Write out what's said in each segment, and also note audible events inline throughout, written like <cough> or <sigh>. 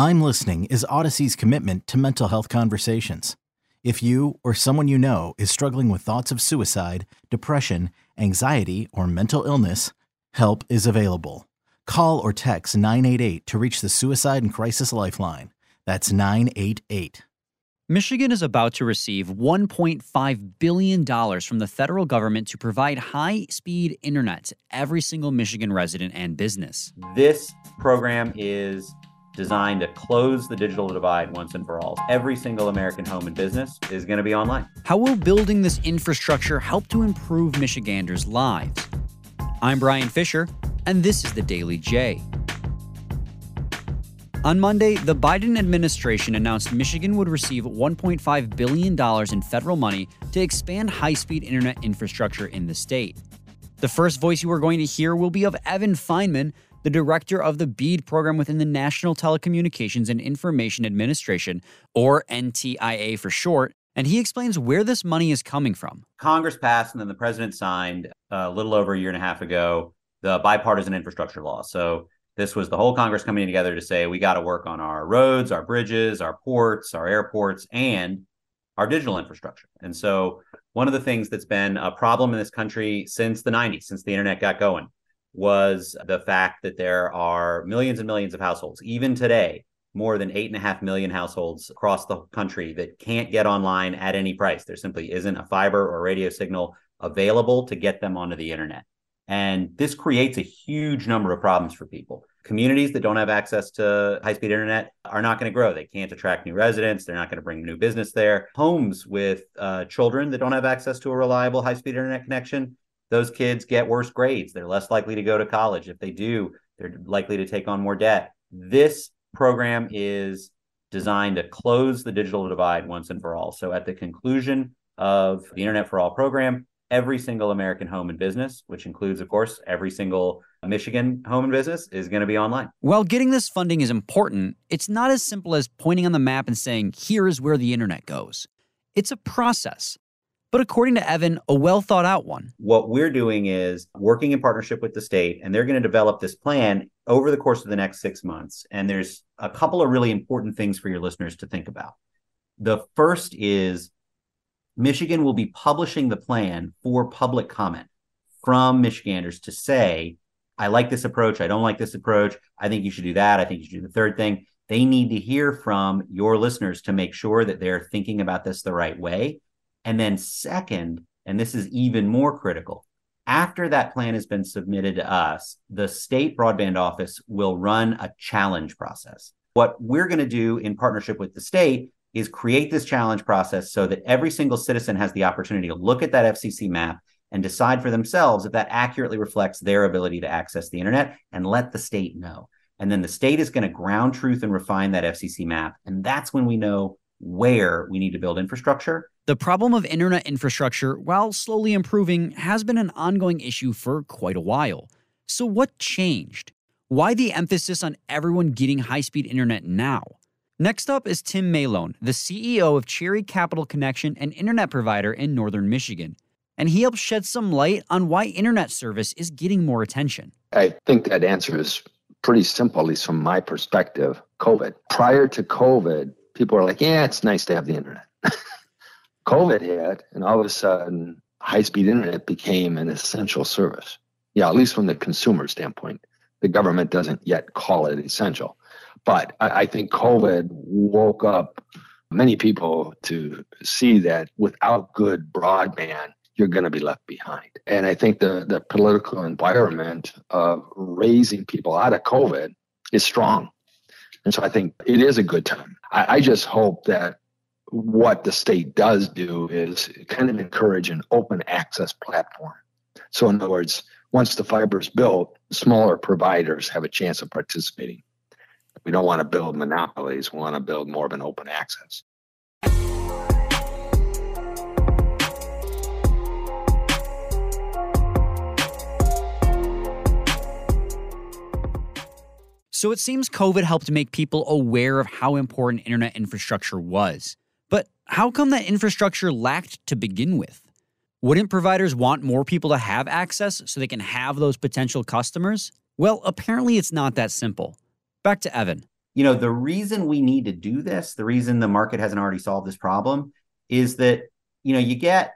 I'm Listening is Audacy's commitment to mental health conversations. If you or someone you know is struggling with thoughts of suicide, depression, anxiety, or mental illness, help is available. Call or text 988 to reach the Suicide and Crisis Lifeline. That's 988. Michigan is about to receive $1.5 billion from the federal government to provide high speed internet to every single Michigan resident and business. This program is designed to close the digital divide once and for all. Every single American home and business is going to be online. How will building this infrastructure help to improve Michiganders' lives? I'm Brian Fisher, and this is the Daily J. On Monday, the Biden administration announced Michigan would receive $1.5 billion in federal money to expand high speed internet infrastructure in the state. The first voice you are going to hear will be of Evan Feinman, the director of the BEAD program within the National Telecommunications and Information Administration, or NTIA for short, and he explains where this money is coming from. Congress passed and then the president signed uh, a little over a year and a half ago the bipartisan infrastructure law. So this was the whole Congress coming together to say we got to work on our roads, our bridges, our ports, our airports, and our digital infrastructure. And so, one of the things that's been a problem in this country since the 90s, since the internet got going, was the fact that there are millions and millions of households, even today, more than eight and a half million households across the country that can't get online at any price. There simply isn't a fiber or radio signal available to get them onto the internet. And this creates a huge number of problems for people. Communities that don't have access to high speed internet are not going to grow. They can't attract new residents. They're not going to bring new business there. Homes with uh, children that don't have access to a reliable high speed internet connection, those kids get worse grades. They're less likely to go to college. If they do, they're likely to take on more debt. This program is designed to close the digital divide once and for all. So at the conclusion of the Internet for All program, every single American home and business, which includes, of course, every single Michigan home and business, is going to be online. While getting this funding is important, it's not as simple as pointing on the map and saying, here is where the internet goes. It's a process. But according to Evan, a well thought out one. What we're doing is working in partnership with the state, and they're going to develop this plan over the course of the next six months. And there's a couple of really important things for your listeners to think about. The first is Michigan will be publishing the plan for public comment from Michiganders to say, I like this approach. I don't like this approach. I think you should do that. I think you should do the third thing. They need to hear from your listeners to make sure that they're thinking about this the right way. And then, second, and this is even more critical, after that plan has been submitted to us, the state broadband office will run a challenge process. What we're going to do in partnership with the state is create this challenge process so that every single citizen has the opportunity to look at that FCC map and decide for themselves if that accurately reflects their ability to access the internet and let the state know. And then the state is going to ground truth and refine that FCC map. And that's when we know where we need to build infrastructure. The problem of internet infrastructure, while slowly improving, has been an ongoing issue for quite a while. So, what changed? Why the emphasis on everyone getting high speed internet now? Next up is Tim Malone, the CEO of Cherry Capital Connection, an internet provider in northern Michigan. And he helps shed some light on why internet service is getting more attention. I think that answer is pretty simple, at least from my perspective. COVID. Prior to COVID, people are like, yeah, it's nice to have the internet. <laughs> COVID hit, and all of a sudden, high speed internet became an essential service. Yeah, at least from the consumer standpoint. The government doesn't yet call it essential. But I, I think COVID woke up many people to see that without good broadband, you're going to be left behind. And I think the, the political environment of raising people out of COVID is strong. And so I think it is a good time. I, I just hope that what the state does do is kind of encourage an open access platform. So, in other words, once the fiber is built, smaller providers have a chance of participating. We don't want to build monopolies. We want to build more of an open access. So it seems COVID helped make people aware of how important internet infrastructure was. But how come that infrastructure lacked to begin with? Wouldn't providers want more people to have access so they can have those potential customers? Well, apparently it's not that simple. Back to Evan. you know, the reason we need to do this, the reason the market hasn't already solved this problem is that, you know, you get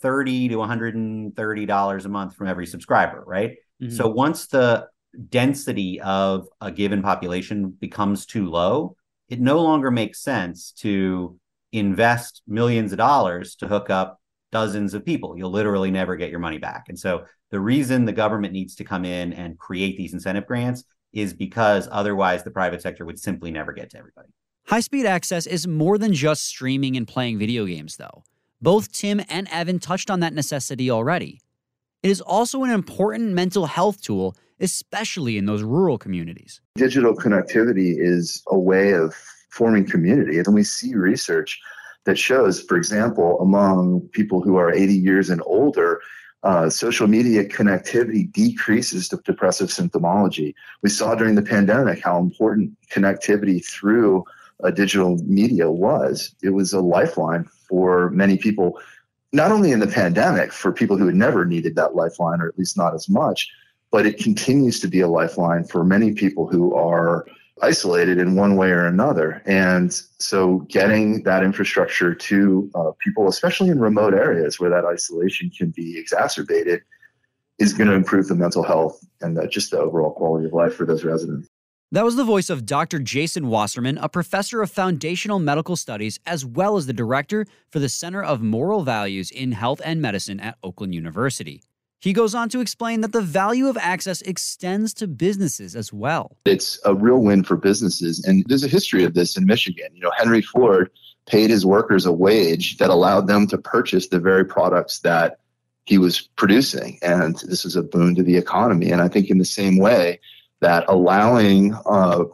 30 to 130 dollars a month from every subscriber, right? Mm-hmm. So once the density of a given population becomes too low, it no longer makes sense to invest millions of dollars to hook up dozens of people. You'll literally never get your money back. And so the reason the government needs to come in and create these incentive grants is because otherwise the private sector would simply never get to everybody. High speed access is more than just streaming and playing video games, though. Both Tim and Evan touched on that necessity already. It is also an important mental health tool, especially in those rural communities. Digital connectivity is a way of forming community. And we see research that shows, for example, among people who are 80 years and older, uh, social media connectivity decreases depressive symptomology. We saw during the pandemic how important connectivity through digital media was. It was a lifeline for many people, not only in the pandemic, for people who had never needed that lifeline, or at least not as much, but it continues to be a lifeline for many people who are isolated in one way or another. And so getting that infrastructure to uh, people, especially in remote areas where that isolation can be exacerbated, is going to improve the mental health and the, just the overall quality of life for those residents. That was the voice of Dr. Jason Wasserman, a professor of foundational medical studies, as well as the director for the Center of Moral Values in Health and Medicine at Oakland University. He goes on to explain that the value of access extends to businesses as well. It's a real win for businesses. And there's a history of this in Michigan. You know, Henry Ford paid his workers a wage that allowed them to purchase the very products that he was producing. And this was a boon to the economy. And I think in the same way that allowing uh,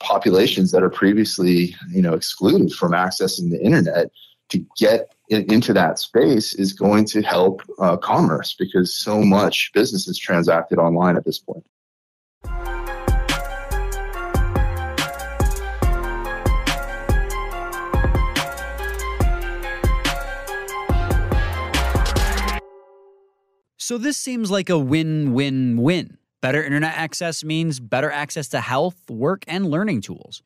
populations that are previously, you know, excluded from accessing the internet to get into that space is going to help uh, commerce because so much business is transacted online at this point. So this seems like a win win win. Better internet access means better access to health, work, and learning tools.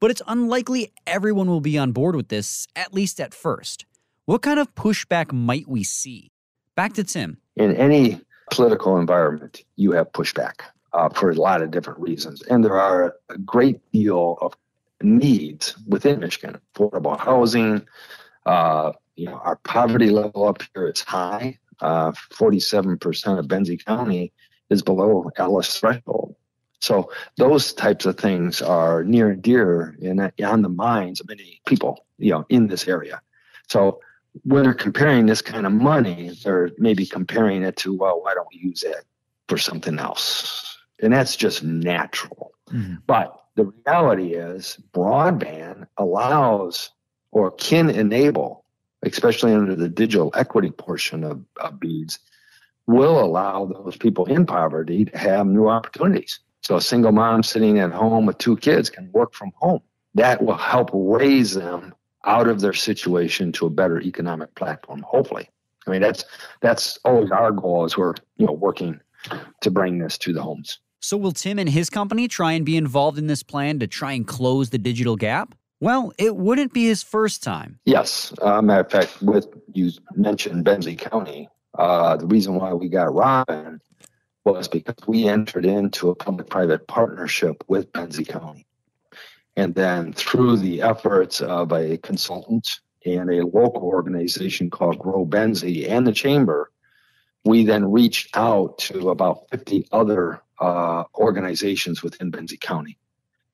But it's unlikely everyone will be on board with this, at least at first. What kind of pushback might we see? Back to Tim. In any political environment, you have pushback uh, for a lot of different reasons. And there are a great deal of needs within Michigan affordable housing. Uh, you know, our poverty level up here is high. Uh, 47% of Benzie County is below Alice threshold. So those types of things are near and dear and on the minds of many people, you know, in this area. So when they're comparing this kind of money, they're maybe comparing it to, well, why don't we use it for something else? And that's just natural. Mm-hmm. But the reality is, broadband allows or can enable, especially under the digital equity portion of, of BEADS, will allow those people in poverty to have new opportunities. So a single mom sitting at home with two kids can work from home. That will help raise them out of their situation to a better economic platform, hopefully. I mean, that's that's always our goal as we're you know working to bring this to the homes. So will Tim and his company try and be involved in this plan to try and close the digital gap? Well, it wouldn't be his first time. Yes. Uh, matter of fact, with you mentioned Benzie County, uh, the reason why we got Robin was because we entered into a public-private partnership with Benzie County. And then through the efforts of a consultant and a local organization called Grow Benzie and the Chamber, we then reached out to about 50 other uh, organizations within Benzie County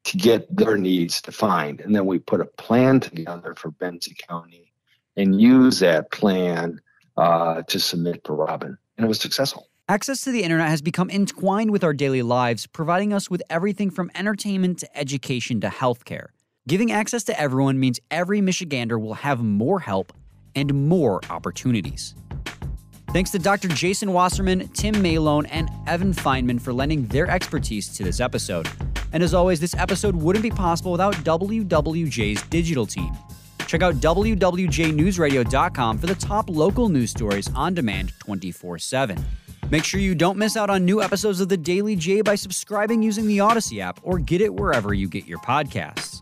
to get their needs defined. And then we put a plan together for Benzie County and use that plan uh, to submit to Robin. And it was successful. Access to the internet has become entwined with our daily lives, providing us with everything from entertainment to education to healthcare. Giving access to everyone means every Michigander will have more help and more opportunities. Thanks to Dr. Jason Wasserman, Tim Malone, and Evan Feinman for lending their expertise to this episode. And as always, this episode wouldn't be possible without WWJ's digital team. Check out WWJNewsRadio.com for the top local news stories on demand 24 7. Make sure you don't miss out on new episodes of The Daily J by subscribing using the Audacy app or get it wherever you get your podcasts.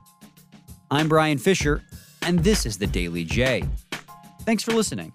I'm Brian Fisher, and this is The Daily J. Thanks for listening.